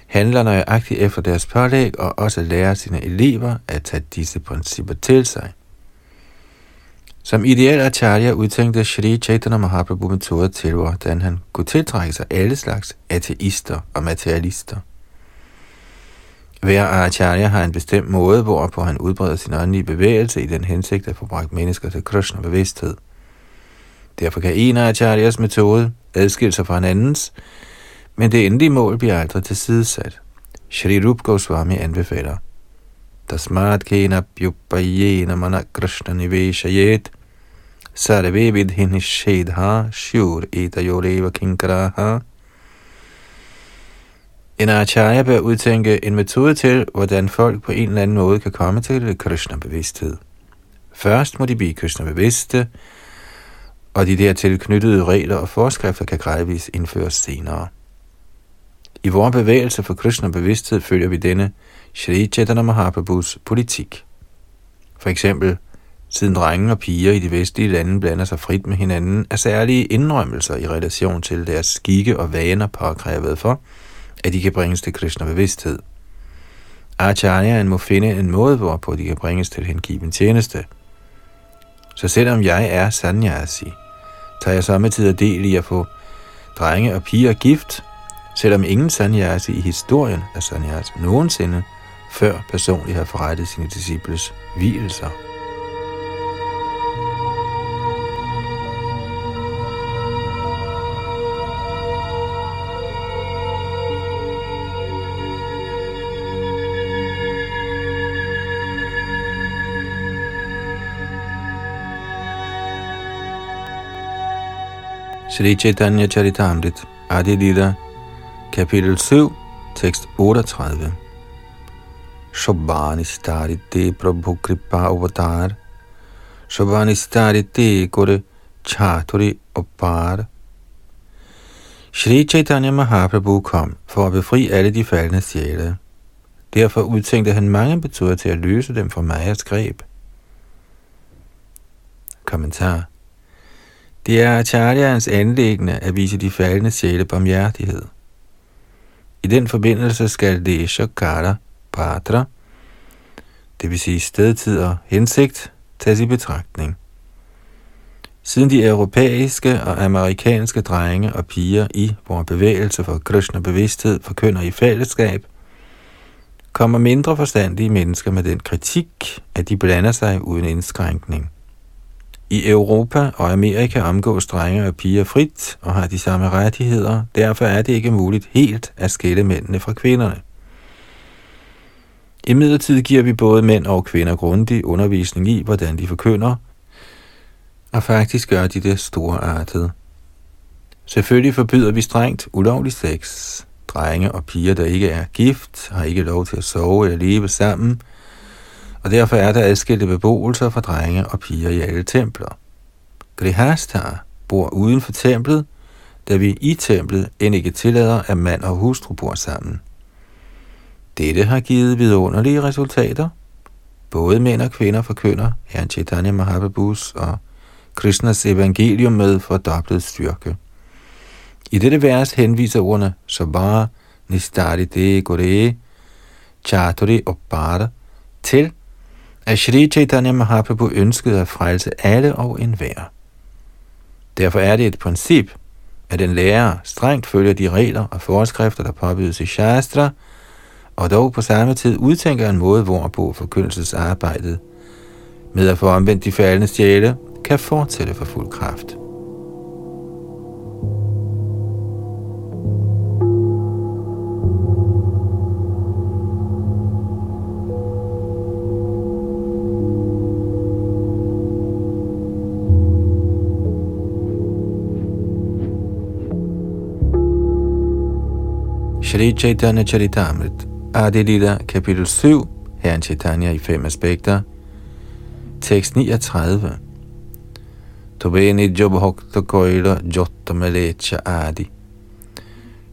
handler nøjagtigt efter deres pålæg og også lærer sine elever at tage disse principper til sig. Som ideel acharya udtænkte Sri Chaitanya Mahaprabhu metoder til, hvordan han kunne tiltrække sig alle slags ateister og materialister. Hver acharya har en bestemt måde, hvorpå han udbreder sin åndelige bevægelse i den hensigt at få bragt mennesker til Krishna bevidsthed. Derfor kan en af Acharyas metode adskille sig fra en andens, men det endelige mål bliver aldrig tilsidesat. Shri Rup Goswami anbefaler. Tasmat kena pyupayena mana krishna niveshayet sarve vidhin shedha shur eta yoreva kinkaraha. En acharya bør udtænke en metode til, hvordan folk på en eller anden måde kan komme til Krishna-bevidsthed. Først må de blive Krishna-bevidste, og de dertil knyttede regler og forskrifter kan gradvist indføres senere. I vores bevægelse for Krishna bevidsthed følger vi denne Shri Chaitanya Mahaprabhus politik. For eksempel, siden drenge og piger i de vestlige lande blander sig frit med hinanden, er særlige indrømmelser i relation til deres skikke og vaner påkrævet for, at de kan bringes til Krishna bevidsthed. Acharyaen må finde en måde, hvorpå de kan bringes til hengiven tjeneste. Så selvom jeg er sanyasi, tager jeg samtidig del i at få drenge og piger gift, selvom ingen sanyasi i historien af sanyasi nogensinde før personligt har forrettet sine disciples hvilelser. Sri Chaitanya Charitamrit, Adi Lila, kapitel 7, tekst 38. Shobhani starite Prabhu Kripa Avatar, Shobhani starite Kore Chaturi Opar. Shri Chaitanya Mahaprabhu kom for at befri alle de faldende sjæle. Derfor udtænkte han mange metoder til at løse dem fra Majas greb. Kommentar det er Acharyans anlæggende at vise de faldende sjæle barmhjertighed. I den forbindelse skal det Shakara Patra, det vil sige stedtid og hensigt, tages i betragtning. Siden de europæiske og amerikanske drenge og piger i vores bevægelse for Krishna bevidsthed forkynder i fællesskab, kommer mindre forstandige mennesker med den kritik, at de blander sig uden indskrænkning. I Europa og Amerika omgås drenge og piger frit og har de samme rettigheder, derfor er det ikke muligt helt at skille mændene fra kvinderne. I midlertid giver vi både mænd og kvinder grundig undervisning i, hvordan de forkynder, og faktisk gør de det storartet. Selvfølgelig forbyder vi strengt ulovlig sex. Drenge og piger, der ikke er gift, har ikke lov til at sove eller leve sammen, og derfor er der adskilte beboelser for drenge og piger i alle templer. Grihastar bor uden for templet, da vi i templet end ikke tillader, at mand og hustru bor sammen. Dette har givet vidunderlige resultater. Både mænd og kvinder forkynder Herren Chaitanya Mahaprabhus og Krishnas evangelium med fordoblet styrke. I dette vers henviser ordene Sabara, Nistarite Gore, Chaturi og Bada til, at Shri Chaitanya Mahaprabhu ønskede at frelse alle og enhver. Derfor er det et princip, at en lærer strengt følger de regler og forskrifter, der påbydes i Shastra, og dog på samme tid udtænker en måde, hvorpå forkyndelsesarbejdet med at få omvendt de faldende sjæle, kan fortsætte for fuld kraft. Shri Chaitanya Charitamrit, Adi kapitel 7, Herren Chaitanya i fem aspekter, tekst 39. Tobeni Jobhokta Koila Jotta Malecha Adi,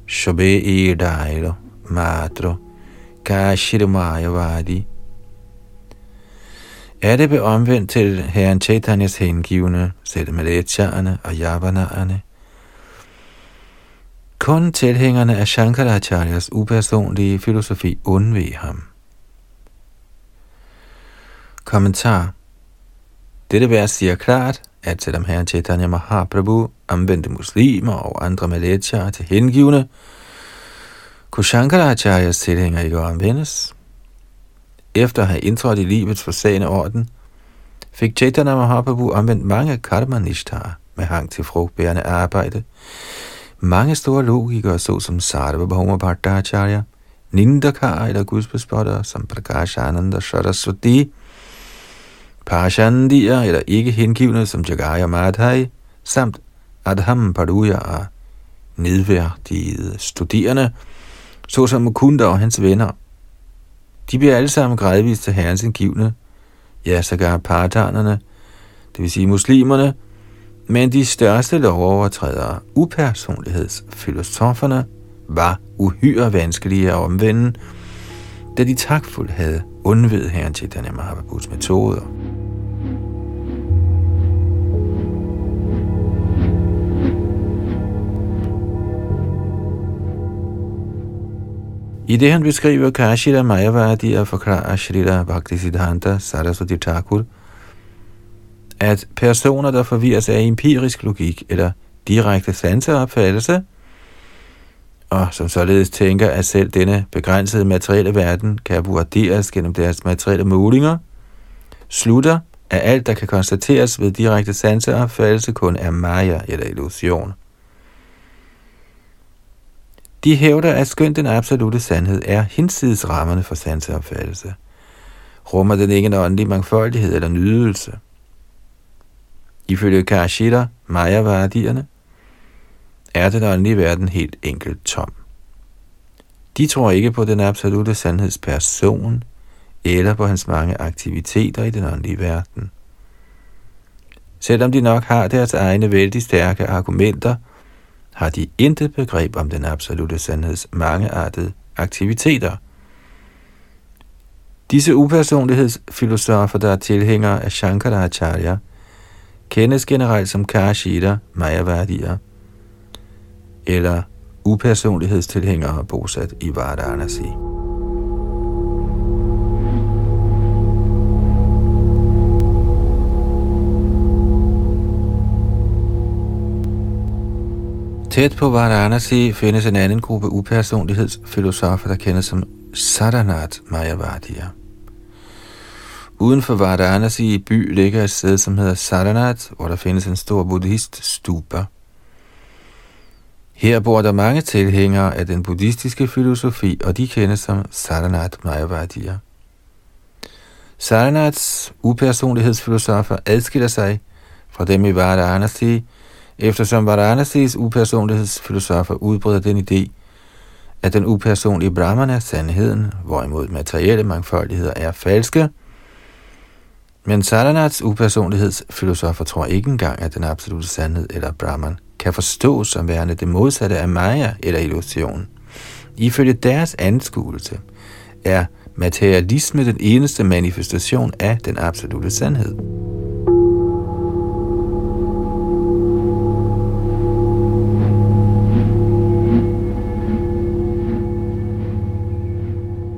Shobe Irdailo, Matro, Kashirmayavadi. Er det omvendt til Herren Chaitanyas hengivne, selv Malechaerne og Javanaerne, kun tilhængerne af Shankaracharyas upersonlige filosofi undveg ham. Kommentar Dette vers siger klart, at selvom herren Chaitanya Mahaprabhu anvendte muslimer og andre malachar til hengivne, kunne Shankaracharyas tilhænger ikke anvendes. Efter at have indtrådt i livets forsagende orden, fik Chaitanya Mahaprabhu anvendt mange karmanishtar med hang til frugtbærende arbejde, mange store logikere, såsom Sarvabhauma Bhattacharya, Nindakar eller gudsbespottere som Prakash Ananda Saraswati, Pashandier eller ikke hengivne som Jagaya Madhai, samt Adham Paduya og nedværdigede studerende, såsom Mukunda og hans venner. De bliver alle sammen gradvist til herrens indgivne, ja, sågar partanerne, det vil sige muslimerne, men de største lovovertrædere, upersonlighedsfilosoferne, var uhyre vanskelige at omvende, da de takfuldt havde undvedet herren Chaitanya Mahaprabhus metoder. I det han beskriver Kashila Mayavadi og forklarer Shrila Bhaktisiddhanta Saraswati Thakur, at personer, der forvirres af empirisk logik eller direkte sanseopfattelse, og som således tænker, at selv denne begrænsede materielle verden kan vurderes gennem deres materielle målinger, slutter, at alt, der kan konstateres ved direkte sanseopfattelse, kun er maya eller illusion. De hævder, at skønt den absolute sandhed er hinsides rammerne for sanseopfattelse, rummer den ikke en åndelig mangfoldighed eller nydelse – Ifølge Karashita, Maya-vardierne, er den åndelige verden helt enkelt tom. De tror ikke på den absolute sandhedsperson, eller på hans mange aktiviteter i den åndelige verden. Selvom de nok har deres egne vældig stærke argumenter, har de intet begreb om den absolute sandheds mangeartede aktiviteter. Disse upersonlighedsfilosofer, der er tilhængere af Shankaracharya, kendes generelt som Karashita, Mayavadiya, eller upersonlighedstilhængere bosat i Varanasi. Tæt på Varanasi findes en anden gruppe upersonlighedsfilosofer, der kendes som Saranat Mayavadiya. Uden for Varanasi by ligger et sted, som hedder Saranat, hvor der findes en stor buddhist stupa. Her bor der mange tilhængere af den buddhistiske filosofi, og de kendes som Saranat Mayavadiya. Saranats upersonlighedsfilosofer adskiller sig fra dem i Varanasi, eftersom Varanasis upersonlighedsfilosofer udbreder den idé, at den upersonlige Brahman er sandheden, hvorimod materielle mangfoldigheder er falske. Men Saranats upersonlighedsfilosofer tror ikke engang, at den absolute sandhed eller Brahman kan forstås som værende det modsatte af Maya eller illusion. Ifølge deres anskuelse er materialisme den eneste manifestation af den absolute sandhed.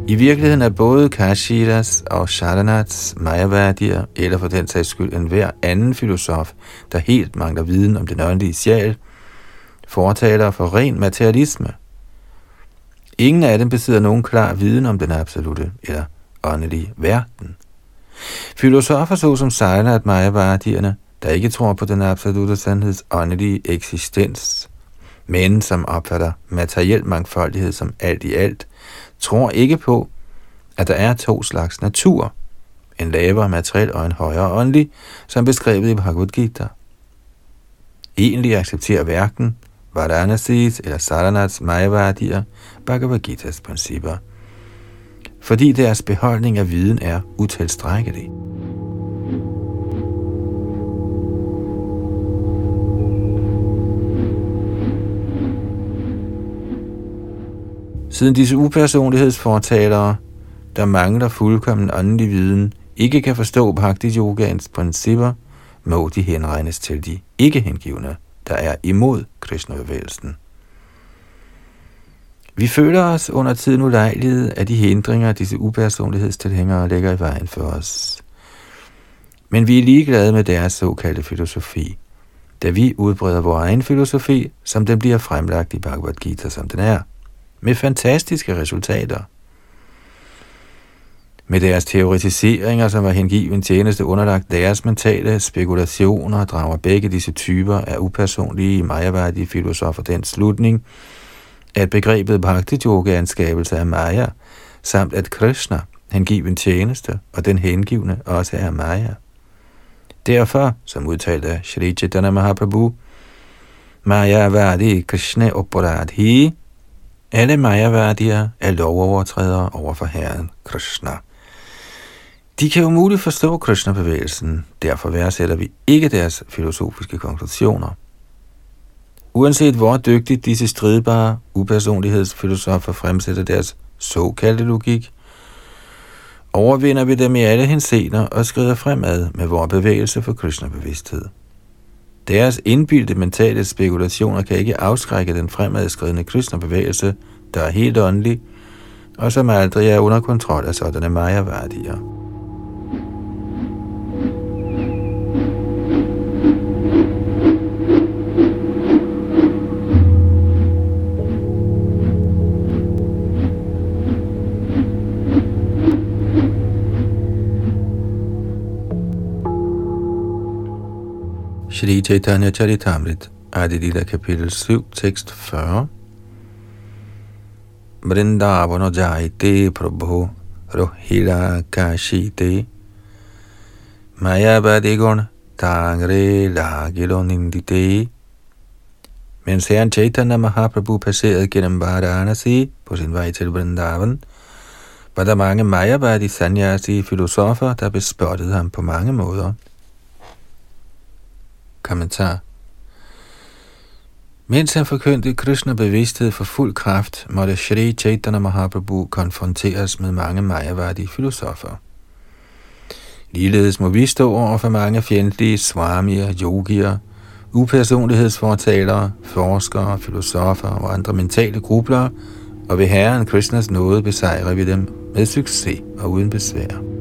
I virkeligheden er både Kashidas og Sharanats Mayavadier, eller for den sags skyld enhver anden filosof, der helt mangler viden om den åndelige sjæl, fortaler for ren materialisme. Ingen af dem besidder nogen klar viden om den absolute eller åndelige verden. Filosofer såsom Saranat Mayavadierne, der ikke tror på den absolute sandheds åndelige eksistens, men som opfatter materiel mangfoldighed som alt i alt, tror ikke på, at der er to slags natur, en lavere materiel og en højere åndelig, som beskrevet i Bhagavad Gita. Egentlig accepterer hverken Varanasis eller Saranats Mayavadier Bhagavad Gitas principper, fordi deres beholdning af viden er utilstrækkelig. Siden disse upersonlighedsfortalere, der mangler fuldkommen åndelig viden, ikke kan forstå Bhakti Yogans principper, må de henregnes til de ikke hengivne, der er imod Krishna-bevægelsen. Vi føler os under tiden ulejlighed af de hindringer, disse upersonlighedstilhængere lægger i vejen for os. Men vi er ligeglade med deres såkaldte filosofi, da vi udbreder vores egen filosofi, som den bliver fremlagt i Bhagavad Gita, som den er med fantastiske resultater. Med deres teoretiseringer, som var hengiven tjeneste underlagt deres mentale spekulationer, drager begge disse typer af upersonlige majaværdige filosofer den slutning, at begrebet Bhakti Yoga er en skabelse af Maya, samt at Krishna, hengiven tjeneste, og den hengivne også er Maya. Derfor, som udtalt af Shri Chaitanya Mahaprabhu, Maya Vadi Krishna Uparadhi, alle Mayavadier er lovovertrædere over for Herren Krishna. De kan umuligt forstå Krishna-bevægelsen, derfor værdsætter vi ikke deres filosofiske konklusioner. Uanset hvor dygtigt disse stridbare upersonlighedsfilosofer fremsætter deres såkaldte logik, overvinder vi dem i alle hensener og skrider fremad med vores bevægelse for Krishna-bevidsthed. Deres indbildte mentale spekulationer kan ikke afskrække den fremadskridende kristne bevægelse, der er helt åndelig, og som aldrig er under kontrol af sådanne majavardier. værdier. Shri Chaitanya Charitamrit, Adi kapitel 7, tekst 40. Vrindavano jaite prabhu rohila kashite mayabadigon tangre lagilo nindite. Mens herren Chaitanya Mahaprabhu passerede gennem Varanasi på sin vej til Vrindavan, var der mange Mayabadi sanyasi filosofer, der bespottede ham på mange måder. Kommentar Mens han forkyndte Krishna bevidsthed for fuld kraft, måtte Shri Chaitanya Mahaprabhu konfronteres med mange Mayavadi filosofer. Ligeledes må vi stå over for mange fjendtlige swamier, yogier, upersonlighedsfortalere, forskere, filosofer og andre mentale grublere, og ved Herren Krishnas nåde besejrer vi dem med succes og uden besvær.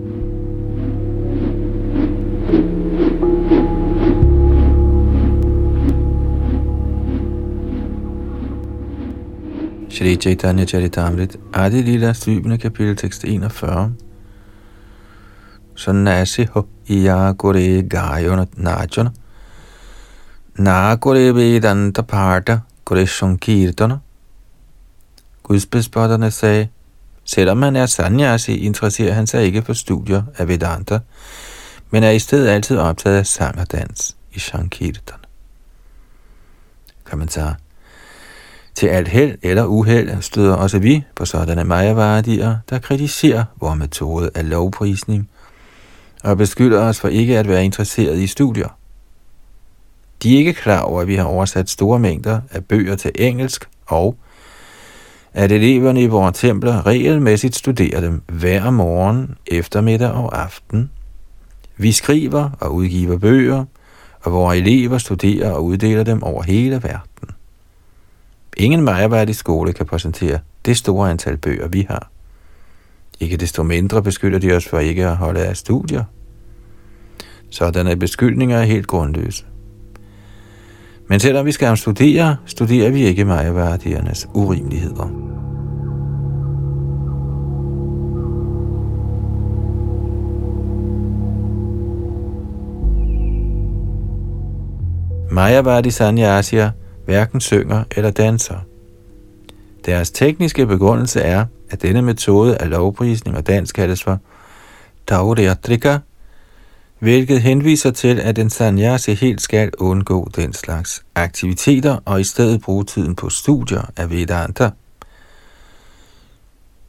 Shri Chaitanya Charitamrit, Adi Lila, 7. kapitel, tekst 41. Sannasi ho iya kore gayona najana. Na kore vedanta parta kore sankirtana. Gudsbespotterne sagde, selvom man er sanyasi, interesserer han sig ikke for studier af Vedanta, men er i stedet altid optaget af sang og dans i Sankirtan. Kommentar. Til alt held eller uheld støder også vi på sådanne majavardier, der kritiserer vores metode af lovprisning og beskylder os for ikke at være interesseret i studier. De er ikke klar over, at vi har oversat store mængder af bøger til engelsk, og at eleverne i vores templer regelmæssigt studerer dem hver morgen, eftermiddag og aften. Vi skriver og udgiver bøger, og vores elever studerer og uddeler dem over hele verden. Ingen i skole kan præsentere det store antal bøger, vi har. Ikke desto mindre beskylder de os for ikke at holde af studier. Sådanne beskyldninger er helt grundløse. Men selvom vi skal studere, studerer vi ikke majavardiernes urimeligheder. Mayavadi Sanyasier hverken synger eller danser. Deres tekniske begrundelse er, at denne metode af lovprisning og dans kaldes for Tauriatrika, hvilket henviser til, at en sanyasi helt skal undgå den slags aktiviteter og i stedet bruge tiden på studier af Vedanta.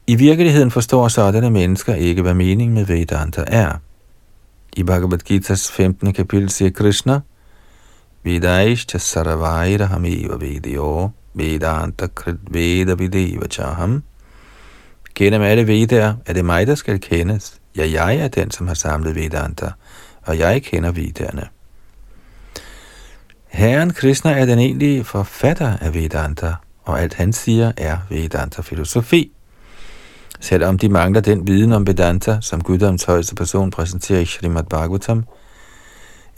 I virkeligheden forstår sådanne mennesker ikke, hvad meningen med Vedanta er. I Bhagavad Gita's 15. kapitel siger Krishna, Vedaishcha sarvaira hamiva vedyo Vedanta krit veda videva chaham. Gennem alle vedaer er det mig, der skal kendes. Ja, jeg er den, som har samlet Vedanta og jeg kender viderne. Herren Krishna er den egentlige forfatter af Vedanta, og alt han siger er Vedanta-filosofi. Selvom de mangler den viden om Vedanta, som Guddoms højeste person præsenterer i Srimad Bhagavatam,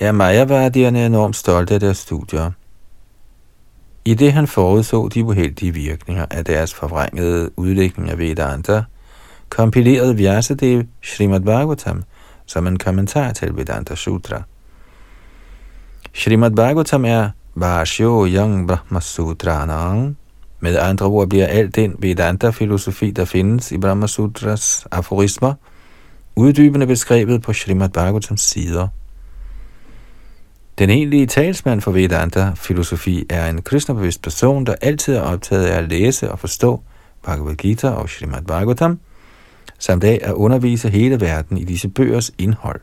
er Mayavardierne enormt stolte af deres studier. I det han forudså de uheldige virkninger af deres forvrængede udlægning af Vedanta, kompilerede Vyasadev Srimad Bhagavatam som en kommentar til Vedanta Sutra. Srimad Bhagavatam er Vashyo Yang Brahma Nang. Med andre ord bliver al den Vedanta-filosofi, der findes i Brahma Sutras aforismer, uddybende beskrevet på Srimad Bhagavatams sider. Den egentlige talsmand for Vedanta-filosofi er en kristnebevidst person, der altid er optaget af at læse og forstå Bhagavad Gita og Srimad Bhagavatam – samt af at undervise hele verden i disse bøgers indhold.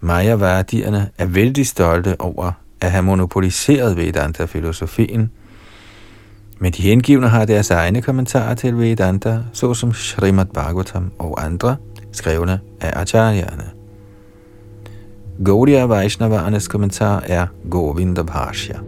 Maya-værdierne er vældig stolte over at have monopoliseret Vedanta-filosofien, men de hengivne har deres egne kommentarer til Vedanta, såsom Srimad Bhagavatam og andre, skrevne af acharyerne. Gaudiya Vaishnavarnes kommentar er Govinda Bhashya.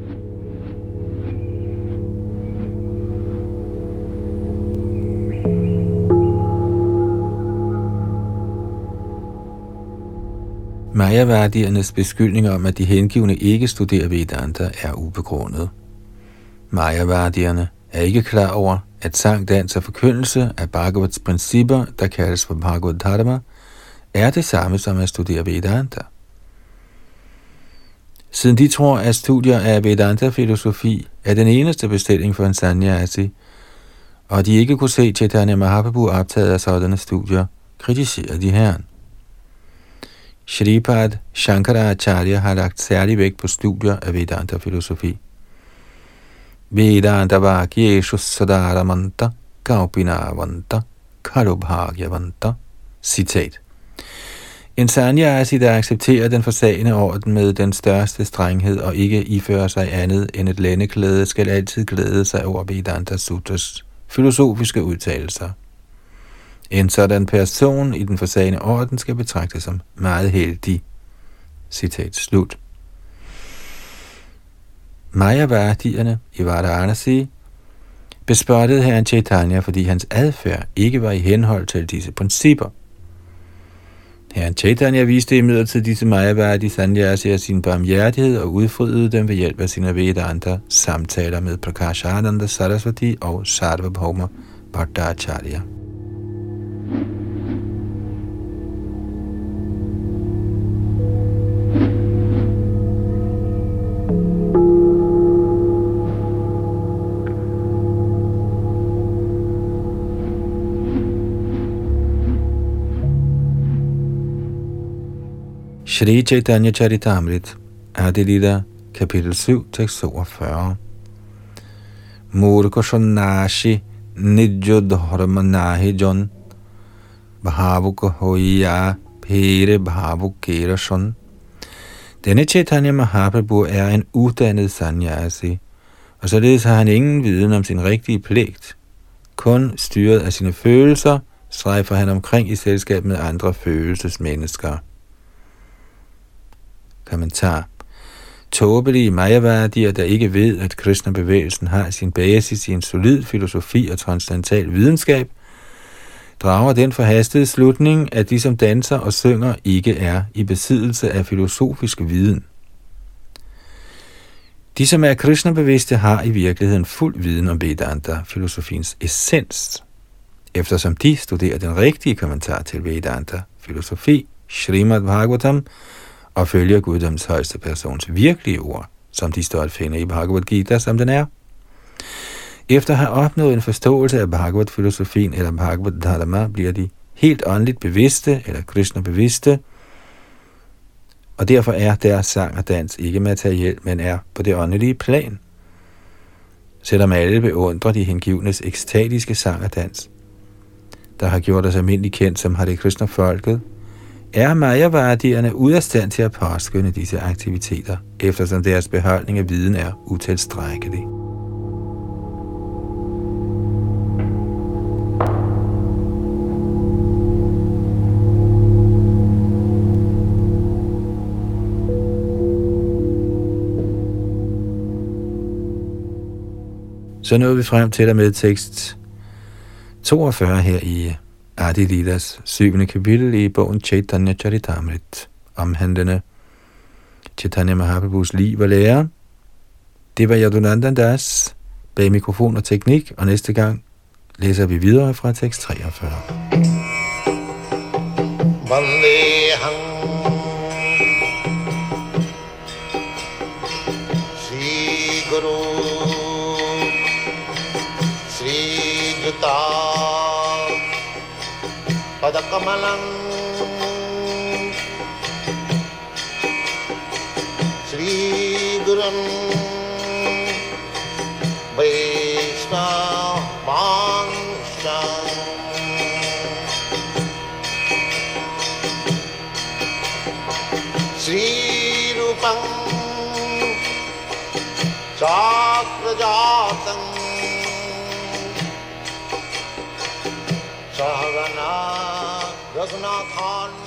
Majavadiernes beskyldninger om, at de hengivne ikke studerer Vedanta, er ubegrundet. Majavadierne er ikke klar over, at sang, dans og forkyndelse af Bhagavats principper, der kaldes for Bhagavad Dharma, er det samme som at studere Vedanta. Siden de tror, at studier af Vedanta-filosofi er den eneste bestilling for en sanyasi, og de ikke kunne se Chaitanya Mahaprabhu optaget af sådanne studier, kritiserer de herren. Shripad Shankaracharya har lagt særlig vægt på studier af Vedanta-filosofi. Vedanta Vakyeshu Sadaramanta Kaupinavanta Karubhagyavanta Citat en sanyasi, der accepterer den forsagende orden med den største strenghed og ikke ifører sig andet end et lændeklæde, skal altid glæde sig over Vedanta Sutras filosofiske udtalelser. En sådan person i den forsagende orden skal betragtes som meget heldig. Citat slut. Mayavadierne i Varanasi bespottede herren Chaitanya, fordi hans adfærd ikke var i henhold til disse principper. Herren Chaitanya viste imidlertid disse Mayavadi Sanyasi af sin barmhjertighed og udfriede dem ved hjælp af sine Vedanta samtaler med Prakashananda Saraswati og Sarvabhauma Bhattacharya. Shri Chaitanya Charitamrit, Adilita, kapitel 7, tekst 42. Murkoshonashi Nidjo Dharma Nahi Jon, Bhavuk Hoya, Pere Bhavuk Kerashon Denne Chaitanya Mahaprabhu er en uddannet sanyasi, og således har han ingen viden om sin rigtige pligt. Kun styret af sine følelser, strejfer han omkring i selskab med andre følelsesmennesker. Kommentar. Tåbelige majaværdier, der ikke ved, at Krishna-bevægelsen har sin basis i en solid filosofi og transcendental videnskab, drager den forhastede slutning, at de, som danser og synger, ikke er i besiddelse af filosofisk viden. De, som er Krishna-bevidste, har i virkeligheden fuld viden om Vedanta, filosofiens essens, eftersom de studerer den rigtige kommentar til Vedanta, filosofi, Srimad Bhagavatam, og følger guddoms højeste persons virkelige ord, som de står at finde i Bhagavad Gita, som den er. Efter at have opnået en forståelse af Bhagavad-filosofien eller Bhagavad Dharma, bliver de helt åndeligt bevidste eller Krishna bevidste, og derfor er deres sang og dans ikke materiel, men er på det åndelige plan. Selvom alle beundrer de hengivnes ekstatiske sang og dans, der har gjort os almindelig kendt som Hare Krishna-folket, er Mayavardierne ude af stand til at påskynde disse aktiviteter, eftersom deres beholdning af viden er utilstrækkelig. Så nåede vi frem til at med tekst 42 her i Adi Lilas syvende kapitel i bogen Chaitanya Charitamrit, omhandlende Chaitanya Mahaprabhus liv og lære. Det var Yadunandan Das bag mikrofon og teknik, og næste gang læser vi videre fra tekst 43. Vandehang पदकमलं श्रीगुरुन् वैष्णवांश्च श्रीरूपं चाक्रजातम् सहगना does not harm